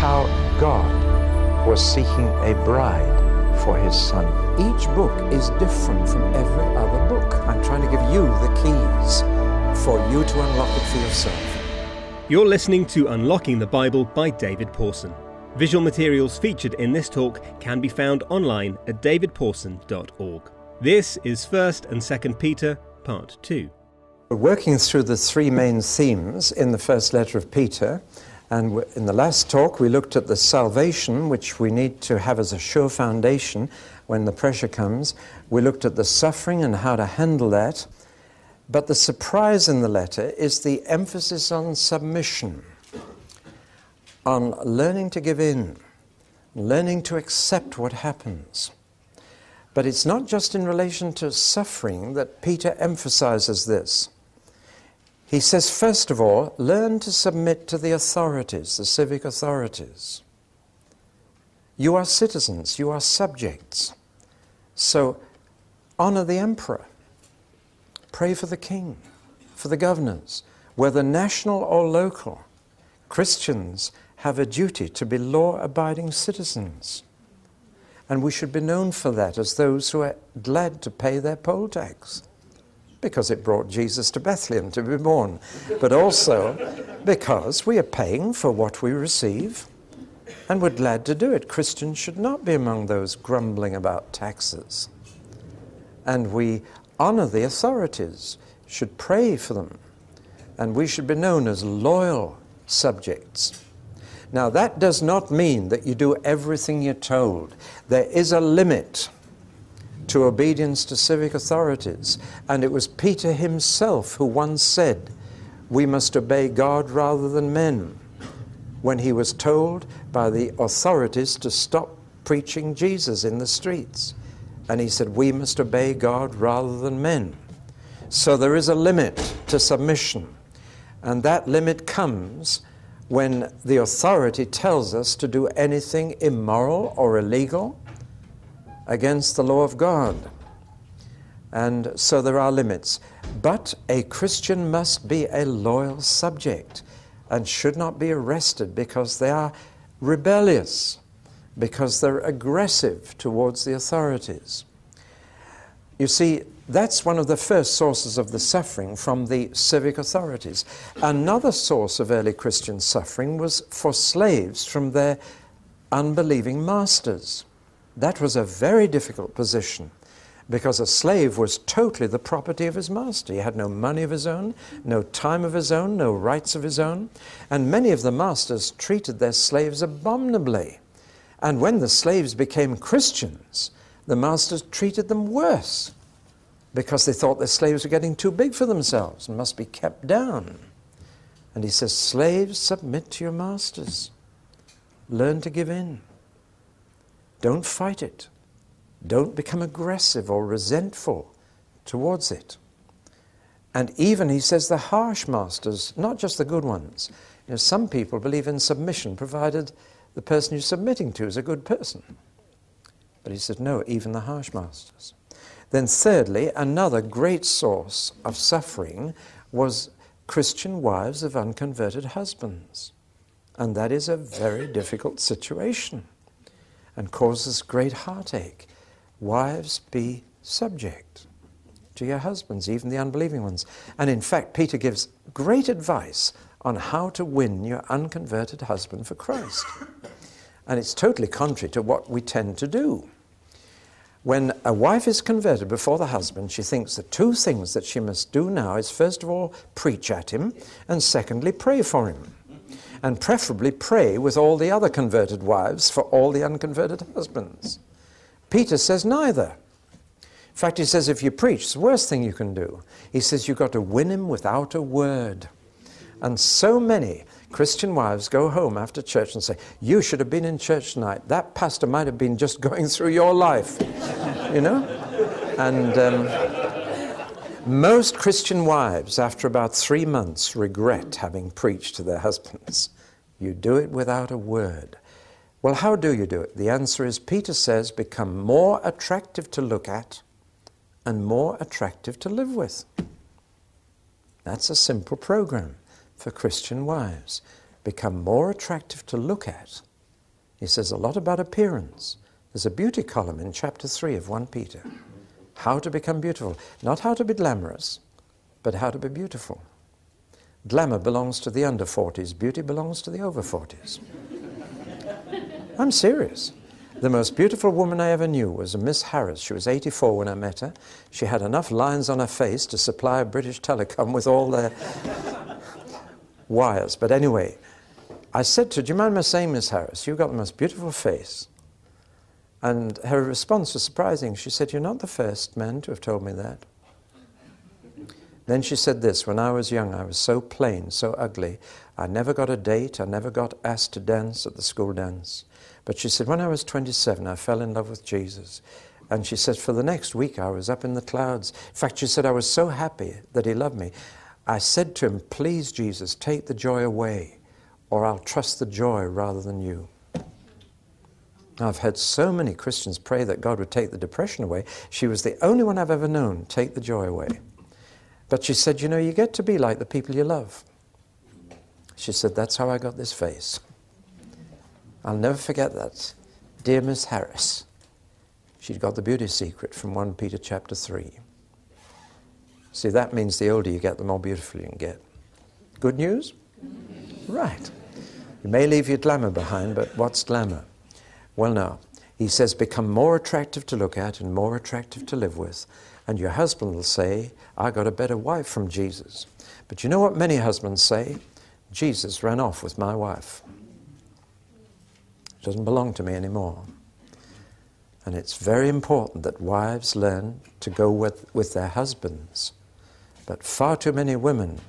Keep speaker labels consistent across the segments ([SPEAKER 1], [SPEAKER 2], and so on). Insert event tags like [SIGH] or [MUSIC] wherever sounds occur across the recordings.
[SPEAKER 1] how God was seeking a bride for his son.
[SPEAKER 2] Each book is different from every other book. I'm trying to give you the keys for you to unlock it for yourself.
[SPEAKER 3] You're listening to Unlocking the Bible by David Pawson. Visual materials featured in this talk can be found online at davidpawson.org. This is 1st and 2nd Peter, Part 2.
[SPEAKER 1] We're working through the three main themes in the first letter of Peter. And in the last talk, we looked at the salvation, which we need to have as a sure foundation when the pressure comes. We looked at the suffering and how to handle that. But the surprise in the letter is the emphasis on submission, on learning to give in, learning to accept what happens. But it's not just in relation to suffering that Peter emphasizes this. He says, first of all, learn to submit to the authorities, the civic authorities. You are citizens, you are subjects. So honor the emperor. Pray for the king, for the governors, whether national or local. Christians have a duty to be law abiding citizens. And we should be known for that as those who are glad to pay their poll tax because it brought Jesus to Bethlehem to be born, but also because we are paying for what we receive and we're glad to do it. Christians should not be among those grumbling about taxes. And we honor the authorities, should pray for them, and we should be known as loyal subjects. Now, that does not mean that you do everything you're told. There is a limit to obedience to civic authorities. And it was Peter himself who once said, We must obey God rather than men, when he was told by the authorities to stop preaching Jesus in the streets. And he said, We must obey God rather than men. So there is a limit to submission. And that limit comes when the authority tells us to do anything immoral or illegal against the law of God. And so there are limits. But a Christian must be a loyal subject and should not be arrested because they are rebellious, because they're aggressive towards the authorities. You see, that's one of the first sources of the suffering from the civic authorities. Another source of early Christian suffering was for slaves from their unbelieving masters. That was a very difficult position because a slave was totally the property of his master. He had no money of his own, no time of his own, no rights of his own. And many of the masters treated their slaves abominably. And when the slaves became Christians, the masters treated them worse because they thought their slaves were getting too big for themselves and must be kept down. And he says, Slaves, submit to your masters, learn to give in. Don't fight it. Don't become aggressive or resentful towards it. And even, he says, the harsh masters, not just the good ones. You know, some people believe in submission provided the person you're submitting to is a good person. But he said, no, even the harsh masters. Then, thirdly, another great source of suffering was Christian wives of unconverted husbands. And that is a very difficult situation and causes great heartache. Wives, be subject to your husbands, even the unbelieving ones. And in fact, Peter gives great advice on how to win your unconverted husband for Christ. And it's totally contrary to what we tend to do. When a wife is converted before the husband, she thinks the two things that she must do now is first of all preach at him, and secondly pray for him and preferably pray with all the other converted wives for all the unconverted husbands. Peter says neither. In fact, he says if you preach, it's the worst thing you can do. He says you've got to win him without a word. And so many Christian wives go home after church and say, You should have been in church tonight. That pastor might have been just [LAUGHS] going through your life. you know? And. Um, most Christian wives, after about three months, regret having preached to their husbands. You do it without a word. Well, how do you do it? The answer is Peter says, become more attractive to look at and more attractive to live with. That's a simple program for Christian wives. Become more attractive to look at He says a lot about appearance. There's a beauty column in chapter 3 of 1 Peter. How to become beautiful. Not how to be glamorous, but how to be beautiful. Glamour belongs to the under 40s, beauty belongs to the over 40s. [LAUGHS] I'm serious. The most beautiful woman I ever knew was a Miss Harris. She was 84 when I met her. She had enough lines on her face to supply British Telecom with all their [LAUGHS] wires. But anyway, I said to her, Do you mind my saying, Miss Harris, you've got the most beautiful face. And her response was surprising. She said, You're not the first man to have told me that. Then she said this When I was young, I was so plain, so ugly. I never got a date, I never got asked to dance at the school dance. But she said, When I was 27, I fell in love with Jesus. And she said, For the next week, I was up in the clouds. In fact, she said, I was so happy that he loved me. I said to him, Please, Jesus, take the joy away, or I'll trust the joy rather than you. I've had so many Christians pray that God would take the depression away. She was the only one I've ever known take the joy away. But she said, You know, you get to be like the people you love. She said, That's how I got this face. I'll never forget that. Dear Miss Harris, she'd got the beauty secret from 1 Peter chapter 3. See, that means the older you get, the more beautiful you can get. Good news? Right. You may leave your glamour behind, but what's glamour? Well, now, he says, become more attractive to look at and more attractive to live with. And your husband will say, I got a better wife from Jesus. But you know what many husbands say? Jesus ran off with my wife. It doesn't belong to me anymore. And it's very important that wives learn to go with, with their husbands. But far too many women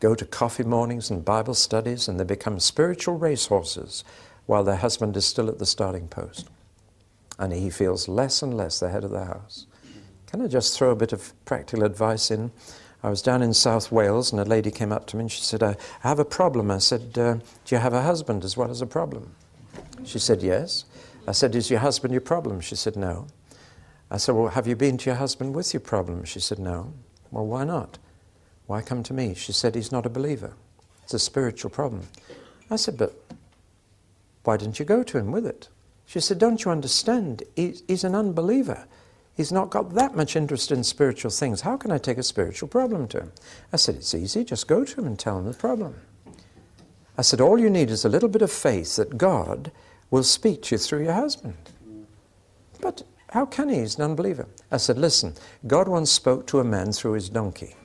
[SPEAKER 1] go to coffee mornings and Bible studies and they become spiritual racehorses while their husband is still at the starting post. And he feels less and less the head of the house. Can I just throw a bit of practical advice in? I was down in South Wales and a lady came up to me and she said, I have a problem. I said, uh, Do you have a husband as well as a problem? She said, Yes. I said, Is your husband your problem? She said, No. I said, Well, have you been to your husband with your problem? She said, No. Well, why not? Why come to me? She said, He's not a believer. It's a spiritual problem. I said, But why didn't you go to him with it? She said, Don't you understand? He's an unbeliever. He's not got that much interest in spiritual things. How can I take a spiritual problem to him? I said, It's easy. Just go to him and tell him the problem. I said, All you need is a little bit of faith that God will speak to you through your husband. But how can he? He's an unbeliever. I said, Listen, God once spoke to a man through his donkey. [LAUGHS]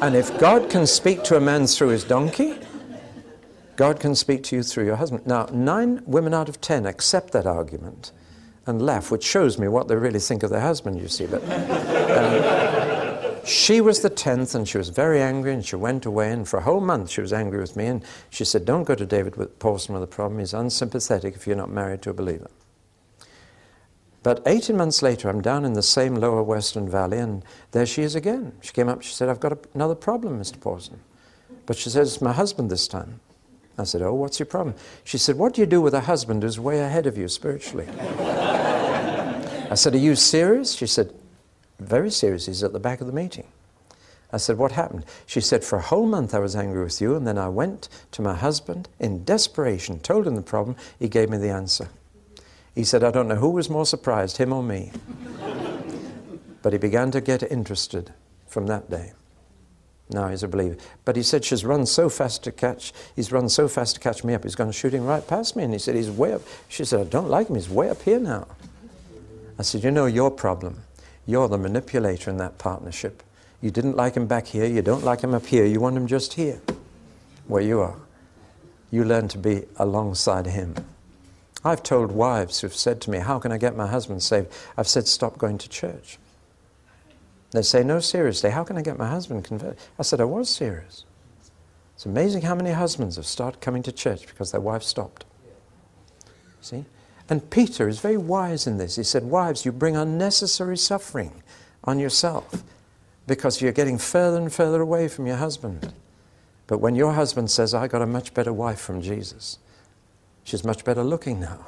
[SPEAKER 1] And if God can speak to a man through his donkey, God can speak to you through your husband. Now, nine women out of ten accept that argument and laugh, which shows me what they really think of their husband, you see. But um, she was the tenth, and she was very angry, and she went away, and for a whole month she was angry with me, and she said, Don't go to David Pawson with a problem. He's unsympathetic if you're not married to a believer. But 18 months later, I'm down in the same lower Western Valley, and there she is again. She came up, she said, I've got another problem, Mr. Pawson. But she says, It's my husband this time. I said, Oh, what's your problem? She said, What do you do with a husband who's way ahead of you spiritually? I said, Are you serious? She said, Very serious. He's at the back of the meeting. I said, What happened? She said, For a whole month I was angry with you, and then I went to my husband in desperation, told him the problem. He gave me the answer. He said, I don't know who was more surprised, him or me. but he began to get interested from that day. Now he's a believer. But he said, she's run so fast to catch, he's run so fast to catch me up, he's gone shooting right past me. And he said, he's way up. She said, I don't like him, he's way up here now. I said, you know your problem. You're the manipulator in that partnership. You didn't like him back here, you don't like him up here, you want him just here, where you are. You learn to be alongside him. I've told wives who've said to me, How can I get my husband saved? I've said, Stop going to church. They say, No, seriously, how can I get my husband converted? I said, I was serious. It's amazing how many husbands have started coming to church because their wife stopped. See? And Peter is very wise in this. He said, Wives, you bring unnecessary suffering on yourself because you're getting further and further away from your husband. But when your husband says, I got a much better wife from Jesus, She's much better looking now.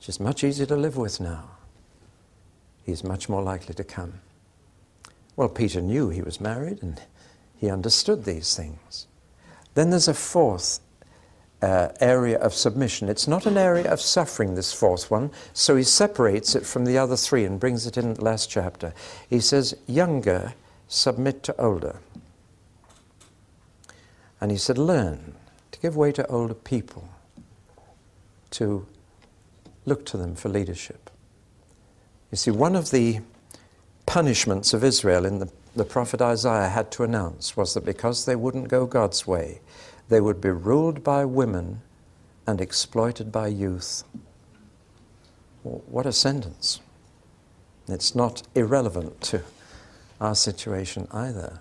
[SPEAKER 1] She's much easier to live with now. He's much more likely to come. Well, Peter knew he was married and he understood these things. Then there's a fourth uh, area of submission. It's not an area of suffering, this fourth one, so he separates it from the other three and brings it in the last chapter. He says, Younger, submit to older. And he said, Learn to give way to older people, to look to them for leadership. You see, one of the punishments of Israel in the, the prophet Isaiah had to announce was that because they wouldn't go God's way, they would be ruled by women and exploited by youth. What a sentence. It's not irrelevant to our situation either.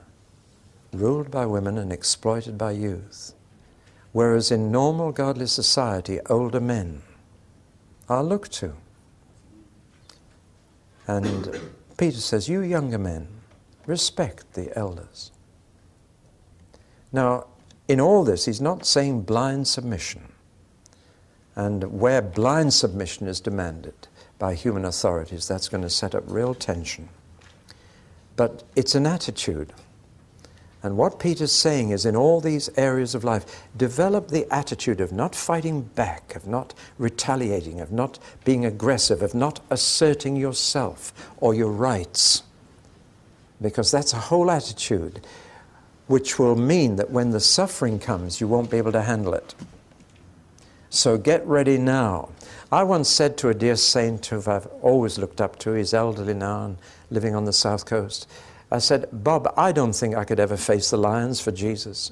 [SPEAKER 1] Ruled by women and exploited by youth. Whereas in normal godly society, older men are looked to. And Peter says, You younger men, respect the elders. Now, in all this, he's not saying blind submission. And where blind submission is demanded by human authorities, that's going to set up real tension. But it's an attitude. And what Peter's saying is in all these areas of life, develop the attitude of not fighting back, of not retaliating, of not being aggressive, of not asserting yourself or your rights. Because that's a whole attitude which will mean that when the suffering comes, you won't be able to handle it. So get ready now. I once said to a dear saint who I've always looked up to, he's elderly now and living on the south coast. I said, Bob, I don't think I could ever face the lions for Jesus.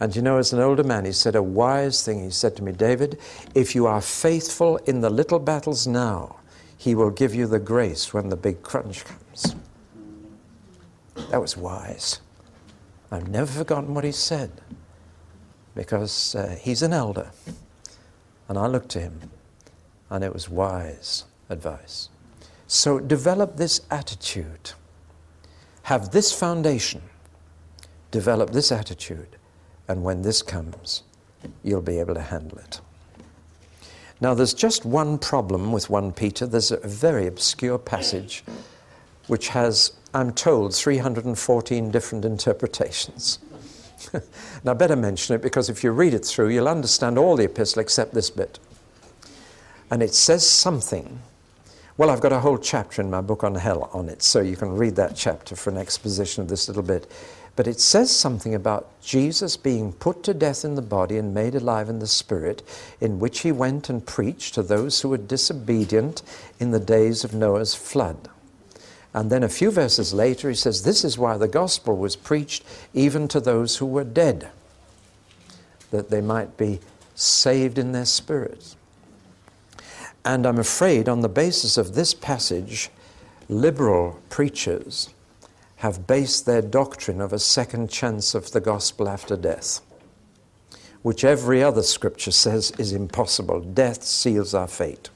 [SPEAKER 1] And you know, as an older man, he said a wise thing. He said to me, David, if you are faithful in the little battles now, he will give you the grace when the big crunch comes. That was wise. I've never forgotten what he said because uh, he's an elder. And I looked to him, and it was wise advice. So develop this attitude, have this foundation, develop this attitude, and when this comes, you'll be able to handle it. Now, there's just one problem with 1 Peter. There's a very obscure passage which has I'm told, 314 different interpretations. [LAUGHS] now, I better mention it because if you read it through, you'll understand all the epistle except this bit. And it says something. Well, I've got a whole chapter in my book on hell on it, so you can read that chapter for an exposition of this little bit. But it says something about Jesus being put to death in the body and made alive in the spirit, in which he went and preached to those who were disobedient in the days of Noah's flood. And then a few verses later, he says, This is why the gospel was preached even to those who were dead, that they might be saved in their spirit. And I'm afraid, on the basis of this passage, liberal preachers have based their doctrine of a second chance of the gospel after death, which every other scripture says is impossible. Death seals our fate.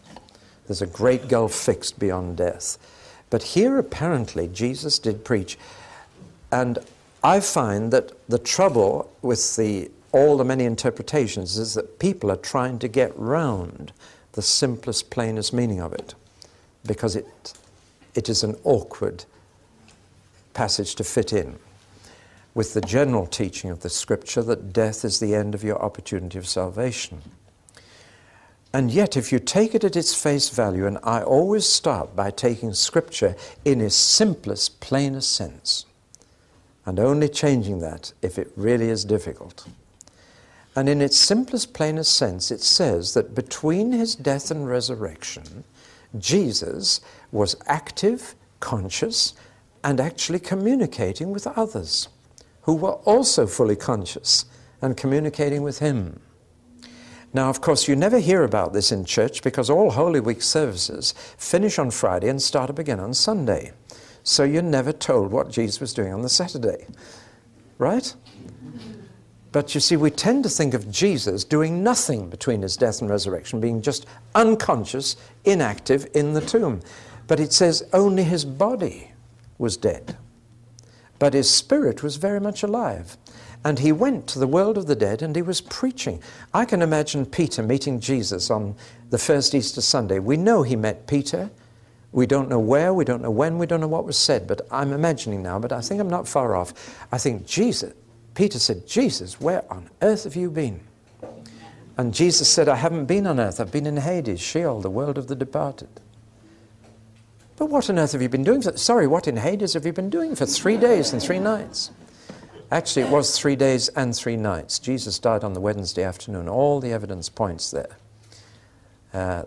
[SPEAKER 1] There's a great gulf fixed beyond death. But here, apparently, Jesus did preach. And I find that the trouble with the, all the many interpretations is that people are trying to get round the simplest, plainest meaning of it because it, it is an awkward passage to fit in with the general teaching of the scripture that death is the end of your opportunity of salvation. And yet, if you take it at its face value, and I always start by taking Scripture in its simplest, plainest sense, and only changing that if it really is difficult. And in its simplest, plainest sense, it says that between his death and resurrection, Jesus was active, conscious, and actually communicating with others who were also fully conscious and communicating with him. Now, of course, you never hear about this in church because all Holy Week services finish on Friday and start up again on Sunday. So you're never told what Jesus was doing on the Saturday. Right? But you see, we tend to think of Jesus doing nothing between his death and resurrection, being just unconscious, inactive in the tomb. But it says only his body was dead, but his spirit was very much alive. And he went to the world of the dead and he was preaching. I can imagine Peter meeting Jesus on the first Easter Sunday. We know he met Peter. We don't know where, we don't know when, we don't know what was said, but I'm imagining now, but I think I'm not far off. I think Jesus, Peter said, Jesus, where on earth have you been? And Jesus said, I haven't been on earth, I've been in Hades, Sheol, the world of the departed. But what on earth have you been doing? For, sorry, what in Hades have you been doing for three days and three nights? Actually, it was three days and three nights. Jesus died on the Wednesday afternoon. All the evidence points there. Uh,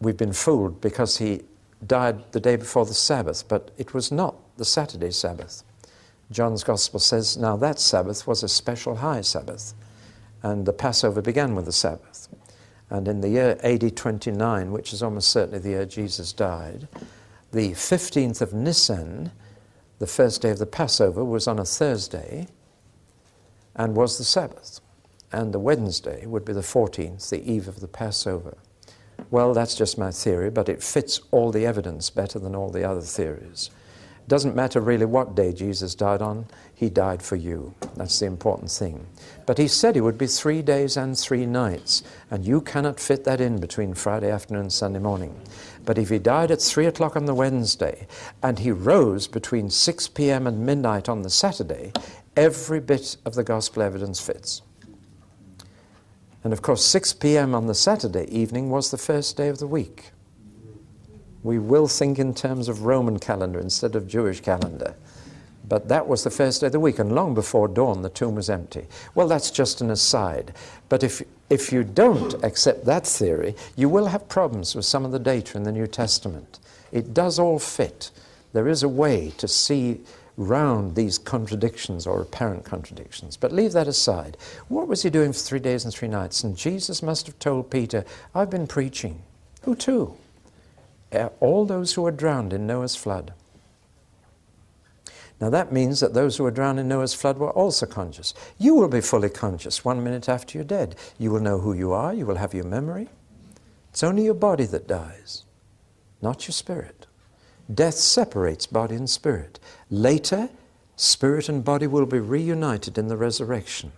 [SPEAKER 1] we've been fooled because he died the day before the Sabbath, but it was not the Saturday Sabbath. John's Gospel says, now that Sabbath was a special high Sabbath, and the Passover began with the Sabbath. And in the year AD 29, which is almost certainly the year Jesus died, the 15th of Nisan, the first day of the Passover, was on a Thursday and was the Sabbath. And the Wednesday would be the 14th, the eve of the Passover. Well, that's just my theory, but it fits all the evidence better than all the other theories. Doesn't matter really what day Jesus died on, he died for you. That's the important thing. But he said it would be three days and three nights, and you cannot fit that in between Friday afternoon and Sunday morning. But if he died at three o'clock on the Wednesday, and he rose between 6 p.m. and midnight on the Saturday, every bit of the gospel evidence fits. And of course, 6 p.m. on the Saturday evening was the first day of the week we will think in terms of Roman calendar instead of Jewish calendar. But that was the first day of the week, and long before dawn, the tomb was empty. Well, that's just an aside. But if, if you don't accept that theory, you will have problems with some of the data in the New Testament. It does all fit. There is a way to see round these contradictions or apparent contradictions. But leave that aside. What was he doing for three days and three nights? And Jesus must have told Peter, I've been preaching. Who to? Eh, all those who were drowned in Noah's flood. Now that means that those who were drowned in Noah's flood were also conscious. You will be fully conscious one minute after you're dead. You will know who you are, you will have your memory. It's only your body that dies, not your spirit. Death separates body and spirit. Later, spirit and body will be reunited in the resurrection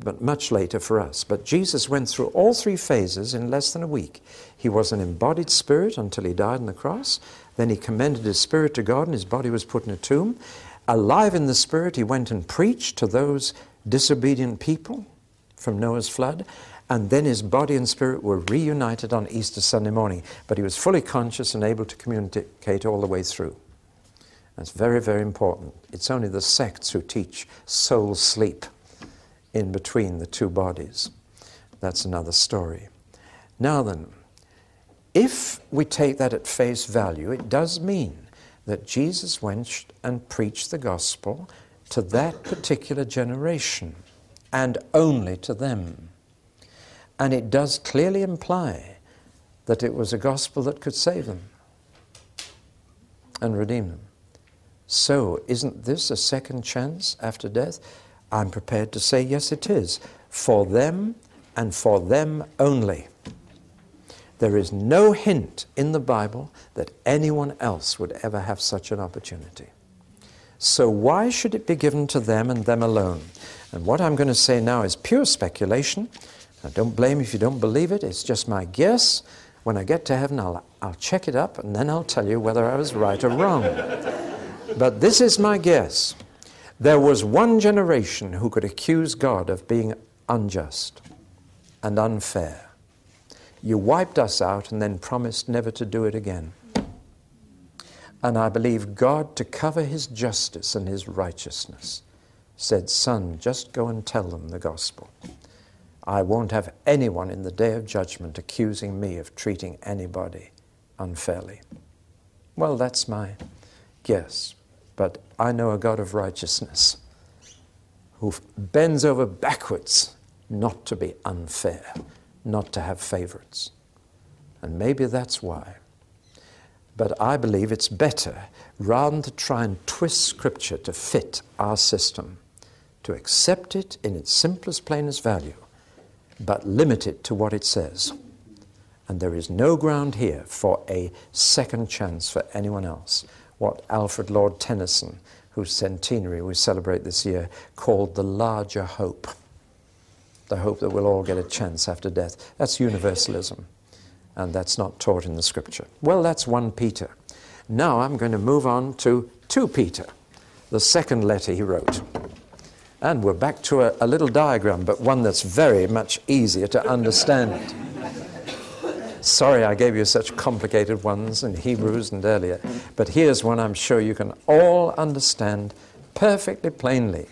[SPEAKER 1] but much later for us. But Jesus went through all three phases in less than a week. He was an embodied spirit until he died on the cross. Then he commended his spirit to God and his body was put in a tomb. Alive in the spirit, he went and preached to those disobedient people from Noah's flood. And then his body and spirit were reunited on Easter Sunday morning. But he was fully conscious and able to communicate all the way through. That's very, very important. It's only the sects who teach soul sleep in between the two bodies. That's another story. Now then, if we take that at face value, it does mean that Jesus went and preached the gospel to that particular generation and only to them. And it does clearly imply that it was a gospel that could save them and redeem them. So, isn't this a second chance after death? I'm prepared to say, yes, it is. For them and for them only. There is no hint in the Bible that anyone else would ever have such an opportunity. So, why should it be given to them and them alone? And what I'm going to say now is pure speculation. Now, don't blame me if you don't believe it, it's just my guess. When I get to heaven, I'll, I'll check it up and then I'll tell you whether I was right or wrong. but this is my guess. There was one generation who could accuse God of being unjust and unfair. You wiped us out and then promised never to do it again. And I believe God, to cover his justice and his righteousness, said, Son, just go and tell them the gospel. I won't have anyone in the day of judgment accusing me of treating anybody unfairly. Well, that's my guess. But I know a God of righteousness who bends over backwards not to be unfair, not to have favorites. And maybe that's why. But I believe it's better, rather than to try and twist Scripture to fit our system, to accept it in its simplest, plainest value, but limit it to what it says. And there is no ground here for a second chance for anyone else what Alfred Lord Tennyson, whose centenary we celebrate this year, called the larger hope. The hope that we'll all get a chance after death. That's universalism, and that's not taught in the scripture. Well, that's 1 Peter. Now I'm going to move on to 2 Peter, the second letter he wrote. And we're back to a, a little diagram, but one that's very much easier to understand. Sorry I gave you such complicated ones in Hebrews and earlier, but here's one I'm sure you can all understand perfectly plainly.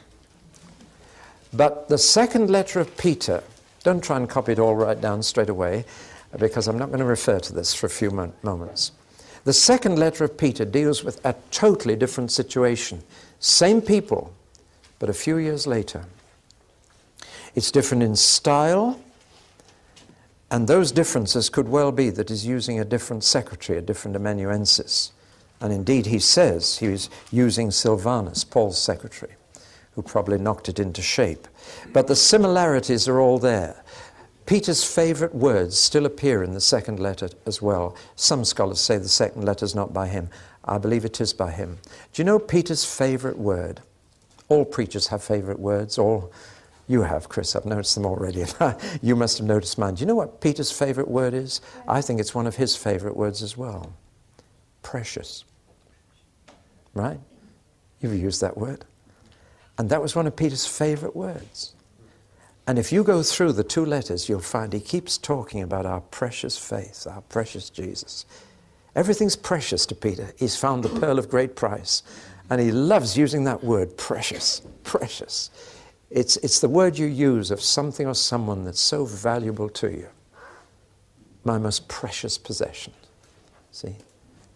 [SPEAKER 1] But the second letter of Peter, don't try and copy it all right down straight away, because I'm not going to refer to this for a few moments. The second letter of Peter deals with a totally different situation. Same people, but a few years later. It's different in style, and those differences could well be that he's using a different secretary, a different amanuensis. And indeed, he says he was using Silvanus, Paul's secretary, who probably knocked it into shape. But the similarities are all there. Peter's favorite words still appear in the second letter as well. Some scholars say the second letter is not by him. I believe it is by him. Do you know Peter's favorite word? All preachers have favorite words. All you have, Chris. I've noticed them already. [LAUGHS] you must have noticed mine. Do you know what Peter's favorite word is? I think it's one of his favorite words as well. Precious. Right? You've used that word. And that was one of Peter's favorite words. And if you go through the two letters, you'll find he keeps talking about our precious faith, our precious Jesus. Everything's precious to Peter. He's found the pearl of great price. And he loves using that word, precious, precious. It's, it's the word you use of something or someone that's so valuable to you. My most precious possession. See?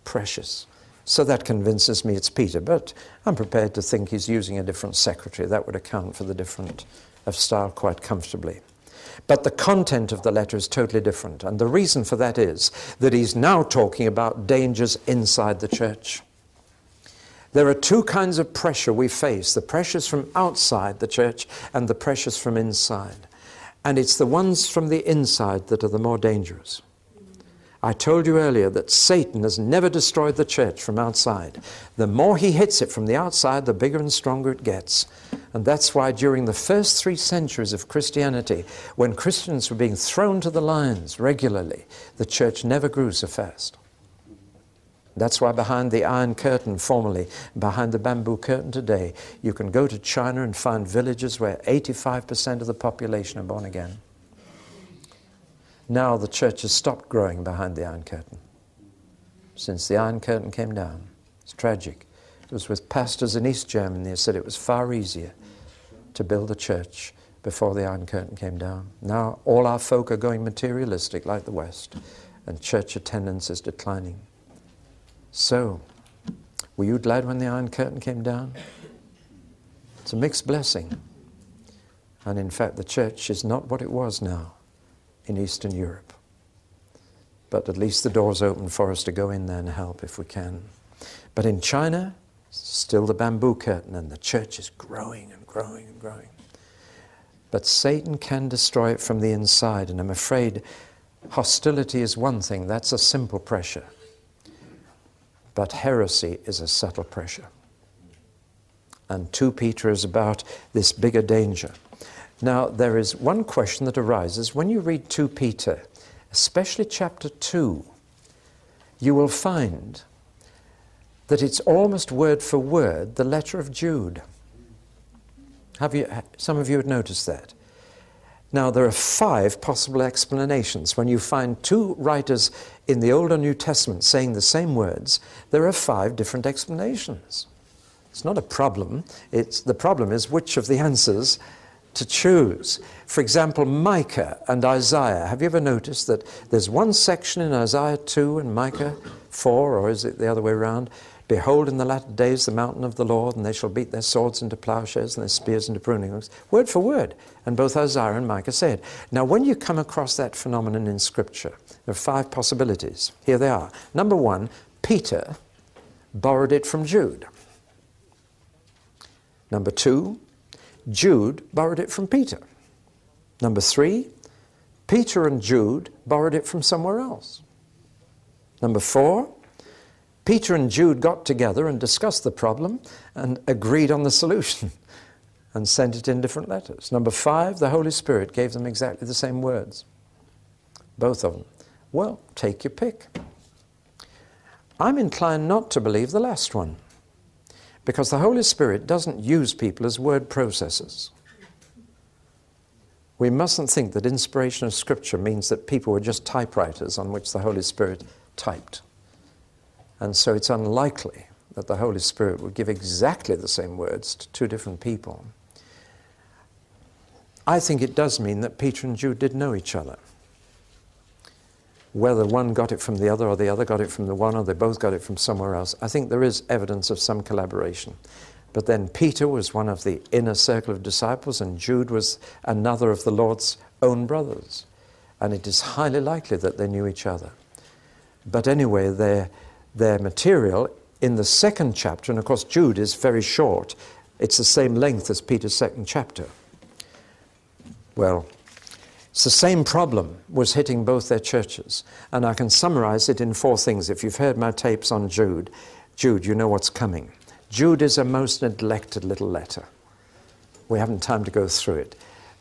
[SPEAKER 1] Precious. So that convinces me it's Peter, but I'm prepared to think he's using a different secretary. That would account for the different of style quite comfortably. But the content of the letter is totally different. And the reason for that is that he's now talking about dangers inside the church. There are two kinds of pressure we face the pressures from outside the church and the pressures from inside. And it's the ones from the inside that are the more dangerous. I told you earlier that Satan has never destroyed the church from outside. The more he hits it from the outside, the bigger and stronger it gets. And that's why during the first three centuries of Christianity, when Christians were being thrown to the lions regularly, the church never grew so fast. That's why behind the Iron Curtain, formerly, behind the bamboo curtain today, you can go to China and find villages where 85% of the population are born again. Now the church has stopped growing behind the Iron Curtain. Since the Iron Curtain came down, it's tragic. It was with pastors in East Germany, they said it was far easier to build a church before the Iron Curtain came down. Now all our folk are going materialistic like the West, and church attendance is declining. So, were you glad when the Iron Curtain came down? It's a mixed blessing. And in fact, the church is not what it was now in Eastern Europe. But at least the door's open for us to go in there and help if we can. But in China, still the bamboo curtain, and the church is growing and growing and growing. But Satan can destroy it from the inside, and I'm afraid hostility is one thing, that's a simple pressure. But heresy is a subtle pressure. And 2 Peter is about this bigger danger. Now, there is one question that arises when you read 2 Peter, especially chapter 2, you will find that it's almost word for word the letter of Jude. Have you, some of you have noticed that. Now, there are five possible explanations. When you find two writers in the Old or New Testament saying the same words, there are five different explanations. It's not a problem. It's, the problem is which of the answers to choose. For example, Micah and Isaiah. Have you ever noticed that there's one section in Isaiah 2 and Micah 4, or is it the other way around? Behold, in the latter days the mountain of the Lord, and they shall beat their swords into plowshares and their spears into pruning hooks. Word for word. And both Isaiah and Micah said. Now, when you come across that phenomenon in Scripture, there are five possibilities. Here they are. Number one, Peter borrowed it from Jude. Number two, Jude borrowed it from Peter. Number three, Peter and Jude borrowed it from somewhere else. Number four, Peter and Jude got together and discussed the problem and agreed on the solution [LAUGHS] and sent it in different letters. Number five, the Holy Spirit gave them exactly the same words. Both of them. Well, take your pick. I'm inclined not to believe the last one Because the Holy Spirit doesn't use people as word processors. We mustn't think that inspiration of Scripture means that people were just typewriters on which the Holy Spirit typed. And so it's unlikely that the Holy Spirit would give exactly the same words to two different people. I think it does mean that Peter and Jude did know each other. Whether one got it from the other or the other got it from the one or they both got it from somewhere else, I think there is evidence of some collaboration. But then Peter was one of the inner circle of disciples, and Jude was another of the Lord's own brothers. And it is highly likely that they knew each other. But anyway, their, their material in the second chapter, and of course, Jude is very short, it's the same length as Peter's second chapter. Well, it's the same problem was hitting both their churches. And I can summarize it in four things. If you've heard my tapes on Jude, Jude, you know what's coming. Jude is a most neglected little letter. We haven't time to go through it.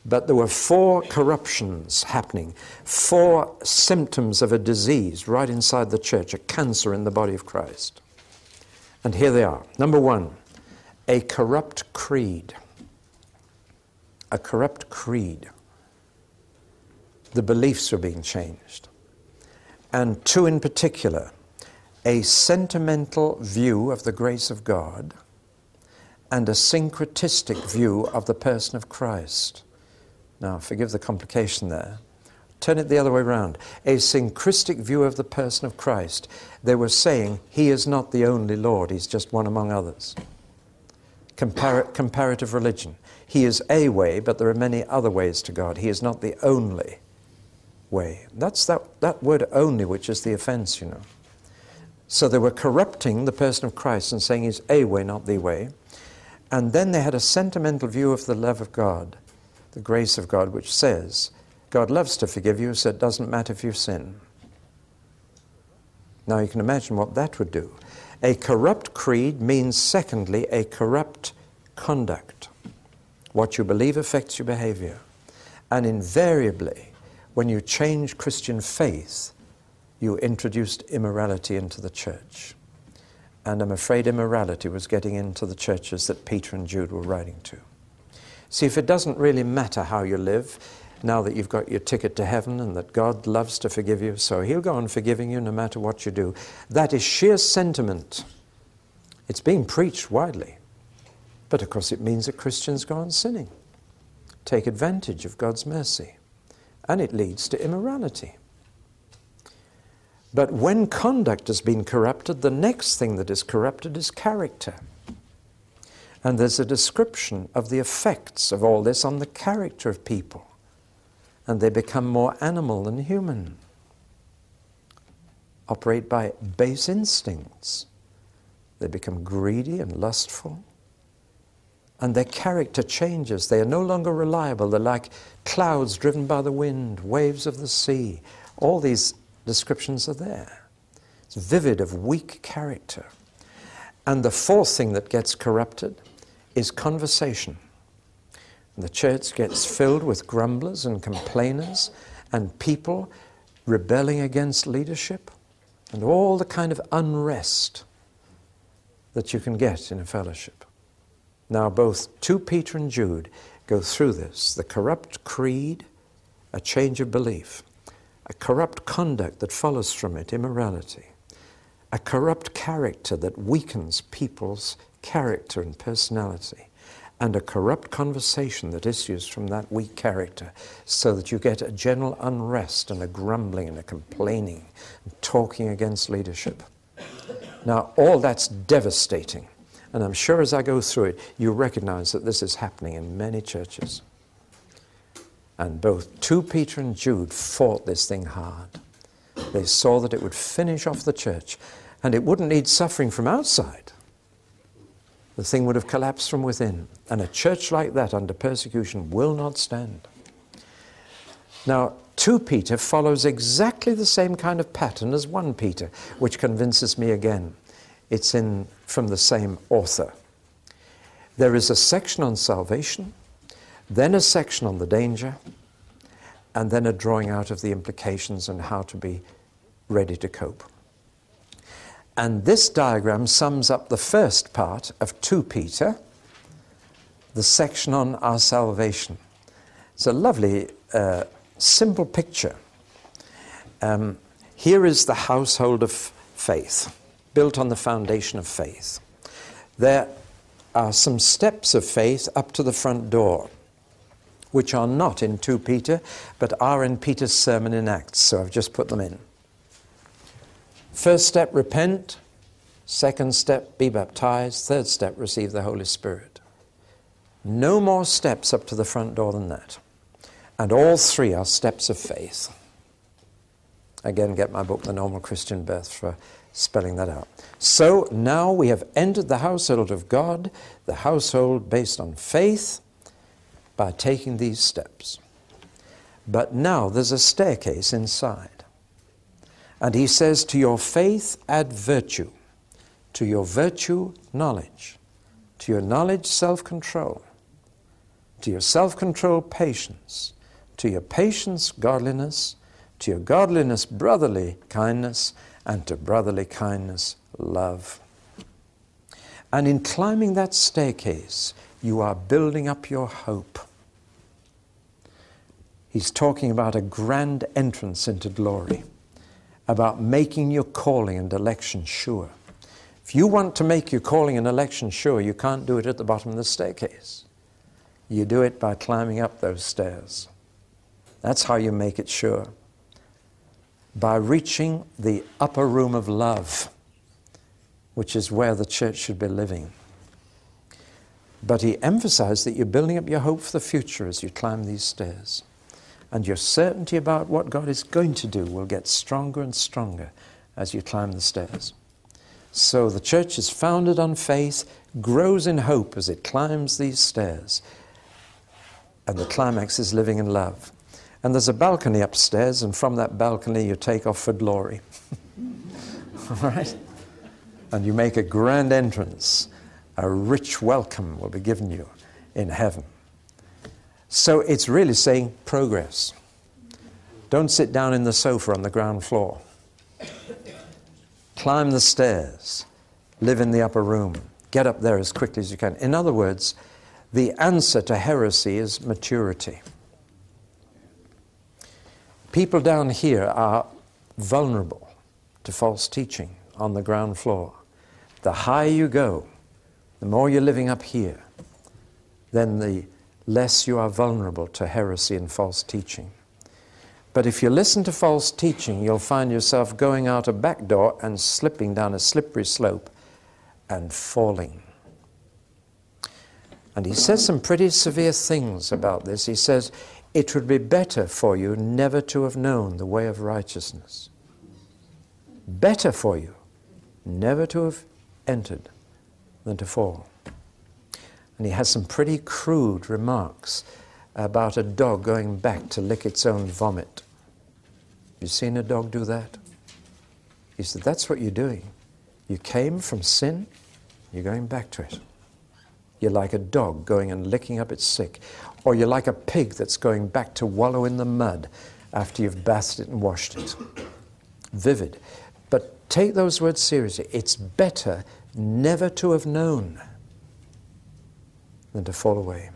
[SPEAKER 1] But there were four corruptions happening, four symptoms of a disease right inside the church, a cancer in the body of Christ. And here they are. Number one, a corrupt creed. A corrupt creed the beliefs were being changed. And two in particular a sentimental view of the grace of God and a syncretistic view of the person of Christ. Now, forgive the complication there. Turn it the other way around. A syncretistic view of the person of Christ. They were saying, He is not the only Lord, He's just one among others. Compar- comparative religion. He is a way, but there are many other ways to God. He is not the only way. That's that, that word only which is the offense, you know. So they were corrupting the person of Christ and saying he's a way, not the way. And then they had a sentimental view of the love of God, the grace of God, which says, God loves to forgive you, so it doesn't matter if you sin. Now you can imagine what that would do. A corrupt creed means, secondly, a corrupt conduct. What you believe affects your behavior. And invariably, when you change Christian faith, you introduced immorality into the church. And I'm afraid immorality was getting into the churches that Peter and Jude were writing to. See, if it doesn't really matter how you live, now that you've got your ticket to heaven and that God loves to forgive you, so He'll go on forgiving you no matter what you do, that is sheer sentiment. It's being preached widely. But of course, it means that Christians go on sinning, take advantage of God's mercy and it leads to immorality. But when conduct has been corrupted, the next thing that is corrupted is character. And there's a description of the effects of all this on the character of people. And they become more animal than human, operate by base instincts. They become greedy and lustful and their character changes. They are no longer reliable. They're like clouds driven by the wind, waves of the sea. All these descriptions are there. It's vivid of weak character. And the fourth thing that gets corrupted is conversation. The church gets filled with grumblers and complainers and people rebelling against leadership and all the kind of unrest that you can get in a fellowship. Now, both 2 Peter and Jude go through this. The corrupt creed, a change of belief, a corrupt conduct that follows from it, immorality, a corrupt character that weakens people's character and personality, and a corrupt conversation that issues from that weak character, so that you get a general unrest and a grumbling and a complaining and talking against leadership. Now, all that's devastating. And I'm sure as I go through it, you recognize that this is happening in many churches. And both 2 Peter and Jude fought this thing hard. They saw that it would finish off the church and it wouldn't need suffering from outside. The thing would have collapsed from within. And a church like that under persecution will not stand. Now, 2 Peter follows exactly the same kind of pattern as 1 Peter, which convinces me again. It's in, from the same author. There is a section on salvation, then a section on the danger, and then a drawing out of the implications and how to be ready to cope. And this diagram sums up the first part of 2 Peter, the section on our salvation. It's a lovely, uh, simple picture. Um, here is the household of faith, built on the foundation of faith. There are some steps of faith up to the front door, which are not in 2 Peter, but are in Peter's sermon in Acts, so I've just put them in. First step, repent. Second step, be baptized. Third step, receive the Holy Spirit. No more steps up to the front door than that. And all three are steps of faith. Again, get my book, The Normal Christian Birth, for spelling that out. So now we have entered the household of God, the household based on faith, by taking these steps. But now there's a staircase inside. And he says, To your faith add virtue, to your virtue, knowledge, to your knowledge, self control, to your self control, patience, to your patience, godliness, to your godliness, brotherly kindness, and to brotherly kindness, love. And in climbing that staircase, you are building up your hope. He's talking about a grand entrance into glory, about making your calling and election sure. If you want to make your calling and election sure, you can't do it at the bottom of the staircase. You do it by climbing up those stairs. That's how you make it sure by reaching the upper room of love, which is where the church should be living. But he emphasized that you're building up your hope for the future as you climb these stairs. And your certainty about what God is going to do will get stronger and stronger as you climb the stairs. So the church is founded on faith, grows in hope as it climbs these stairs. And the climax is living in love. And there's a balcony upstairs, and from that balcony you take off for glory. [LAUGHS] All right? And you make a grand entrance. A rich welcome will be given you in heaven. So it's really saying progress. Don't sit down in the sofa on the ground floor. Climb the stairs. Live in the upper room. Get up there as quickly as you can. In other words, the answer to heresy is maturity. People down here are vulnerable to false teaching on the ground floor. The higher you go, the more you're living up here, then the less you are vulnerable to heresy and false teaching. But if you listen to false teaching, you'll find yourself going out a back door and slipping down a slippery slope and falling. And he says some pretty severe things about this. He says, it would be better for you never to have known the way of righteousness. Better for you never to have entered than to fall. And he has some pretty crude remarks about a dog going back to lick its own vomit. You've seen a dog do that? He said, That's what you're doing. You came from sin, you're going back to it. You're like a dog going and licking up its sick. Or you're like a pig that's going back to wallow in the mud after you've bathed it and washed it. Vivid. But take those words seriously. It's better never to have known than to fall away.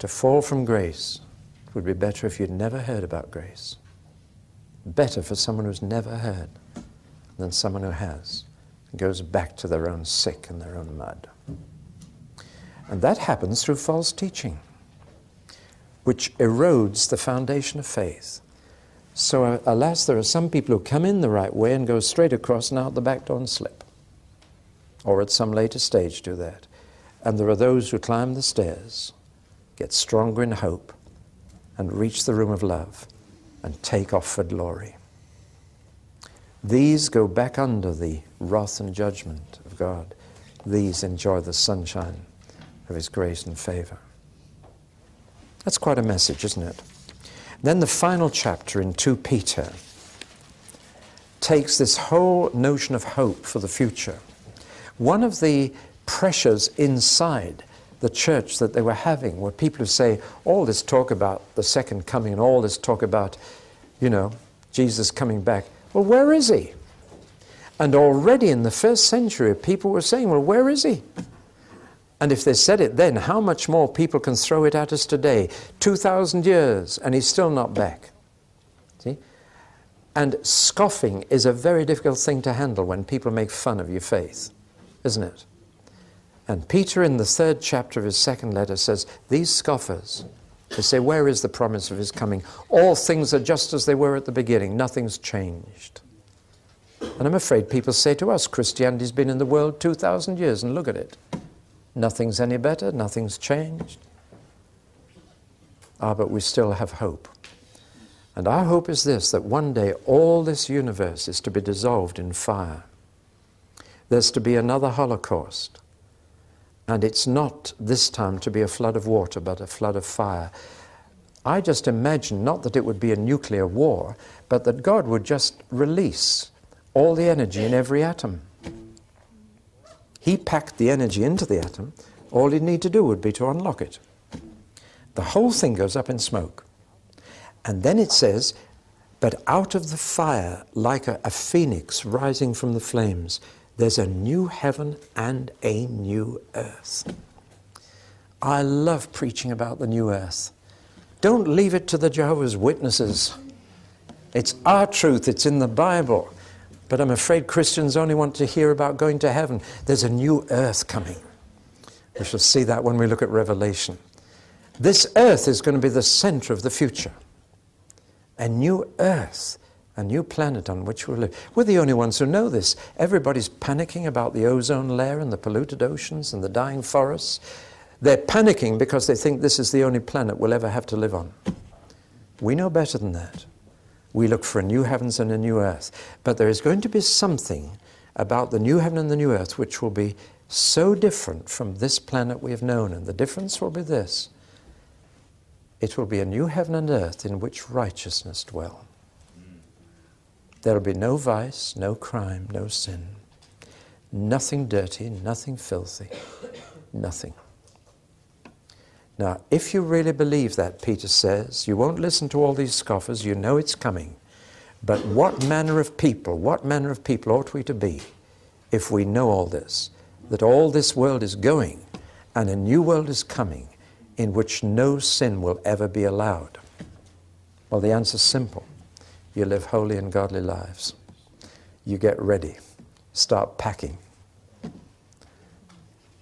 [SPEAKER 1] To fall from grace would be better if you'd never heard about grace. Better for someone who's never heard than someone who has and goes back to their own sick and their own mud. And that happens through false teaching, which erodes the foundation of faith. So, uh, alas, there are some people who come in the right way and go straight across and out the back door and slip. Or at some later stage do that. And there are those who climb the stairs, get stronger in hope, and reach the room of love and take off for glory. These go back under the wrath and judgment of God. These enjoy the sunshine of His grace and favor. That's quite a message, isn't it? Then the final chapter in 2 Peter takes this whole notion of hope for the future. One of the pressures inside the church that they were having were people who say, all this talk about the second coming and all this talk about, you know, Jesus coming back. Well, where is he? And already in the first century, people were saying, well, where is he? And if they said it then, how much more people can throw it at us today? 2,000 years, and he's still not back. See? And scoffing is a very difficult thing to handle when people make fun of your faith, isn't it? And Peter, in the third chapter of his second letter, says, These scoffers, they say, Where is the promise of his coming? All things are just as they were at the beginning, nothing's changed. And I'm afraid people say to us, Christianity's been in the world 2,000 years, and look at it. Nothing's any better, nothing's changed. Ah, but we still have hope. And our hope is this that one day all this universe is to be dissolved in fire. There's to be another Holocaust. And it's not this time to be a flood of water, but a flood of fire. I just imagine not that it would be a nuclear war, but that God would just release all the energy in every atom. He packed the energy into the atom. All he'd need to do would be to unlock it. The whole thing goes up in smoke. And then it says, But out of the fire, like a, a phoenix rising from the flames, there's a new heaven and a new earth. I love preaching about the new earth. Don't leave it to the Jehovah's Witnesses. It's our truth, it's in the Bible. But I'm afraid Christians only want to hear about going to heaven. There's a new earth coming. We shall see that when we look at Revelation. This earth is going to be the center of the future. A new earth, a new planet on which we'll live. We're the only ones who know this. Everybody's panicking about the ozone layer and the polluted oceans and the dying forests. They're panicking because they think this is the only planet we'll ever have to live on. We know better than that. We look for a new heavens and a new earth. But there is going to be something about the new heaven and the new earth which will be so different from this planet we have known. And the difference will be this it will be a new heaven and earth in which righteousness dwell. There will be no vice, no crime, no sin, nothing dirty, nothing filthy, nothing. Now, if you really believe that, Peter says, you won't listen to all these scoffers, you know it's coming. But what manner of people, what manner of people ought we to be if we know all this? That all this world is going and a new world is coming in which no sin will ever be allowed? Well, the answer is simple. You live holy and godly lives. You get ready. Start packing.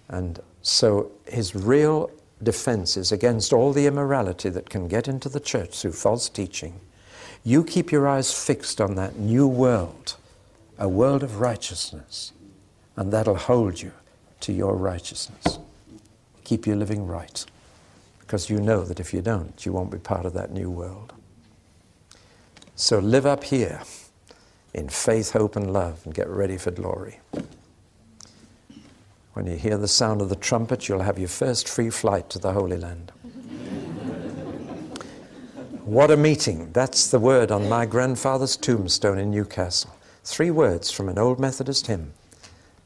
[SPEAKER 1] And so his real defense is against all the immorality that can get into the church through false teaching. You keep your eyes fixed on that new world, a world of righteousness, and that'll hold you to your righteousness. Keep you living right, because you know that if you don't, you won't be part of that new world. So live up here in faith, hope, and love, and get ready for glory. When you hear the sound of the trumpet, you'll have your first free flight to the Holy Land. what a meeting! That's the word on my grandfather's tombstone in Newcastle. Three words from an old Methodist hymn.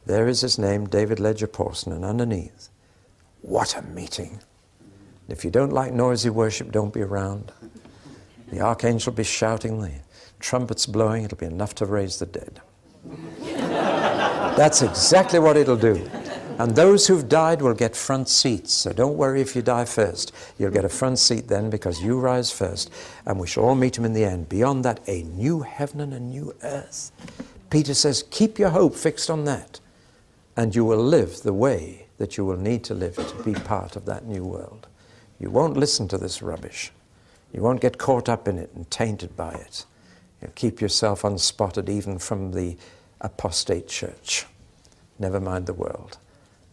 [SPEAKER 1] There is his name, David Ledger Pawson, and underneath, what a meeting! If you don't like noisy worship, don't be around. The archangel will be shouting, the trumpets blowing, it'll be enough to raise the dead. That's exactly what it'll do. And those who've died will get front seats. So don't worry if you die first. You'll get a front seat then because you rise first. And we shall all meet him in the end. Beyond that, a new heaven and a new earth. Peter says, keep your hope fixed on that. And you will live the way that you will need to live to be part of that new world. You won't listen to this rubbish. You won't get caught up in it and tainted by it. You'll keep yourself unspotted even from the apostate church. Never mind the world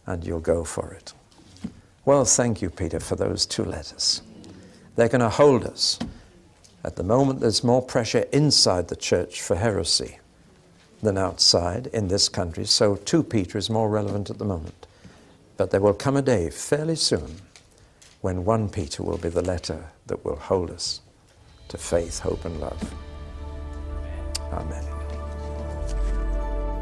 [SPEAKER 1] and you'll go for it. Well, thank you, Peter, for those two letters. They're going to hold us. At the moment, there's more pressure inside the church for heresy than outside in this country, so 2 Peter is more relevant at the moment. But there will come a day fairly soon when 1 Peter will be the letter that will hold us to faith, hope, and love. Amen.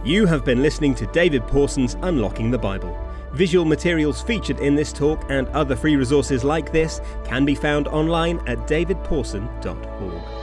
[SPEAKER 3] You have been listening to David Pawson's Unlocking the Bible. Visual materials featured in this talk and other free resources like this can be found online at davidpawson.org.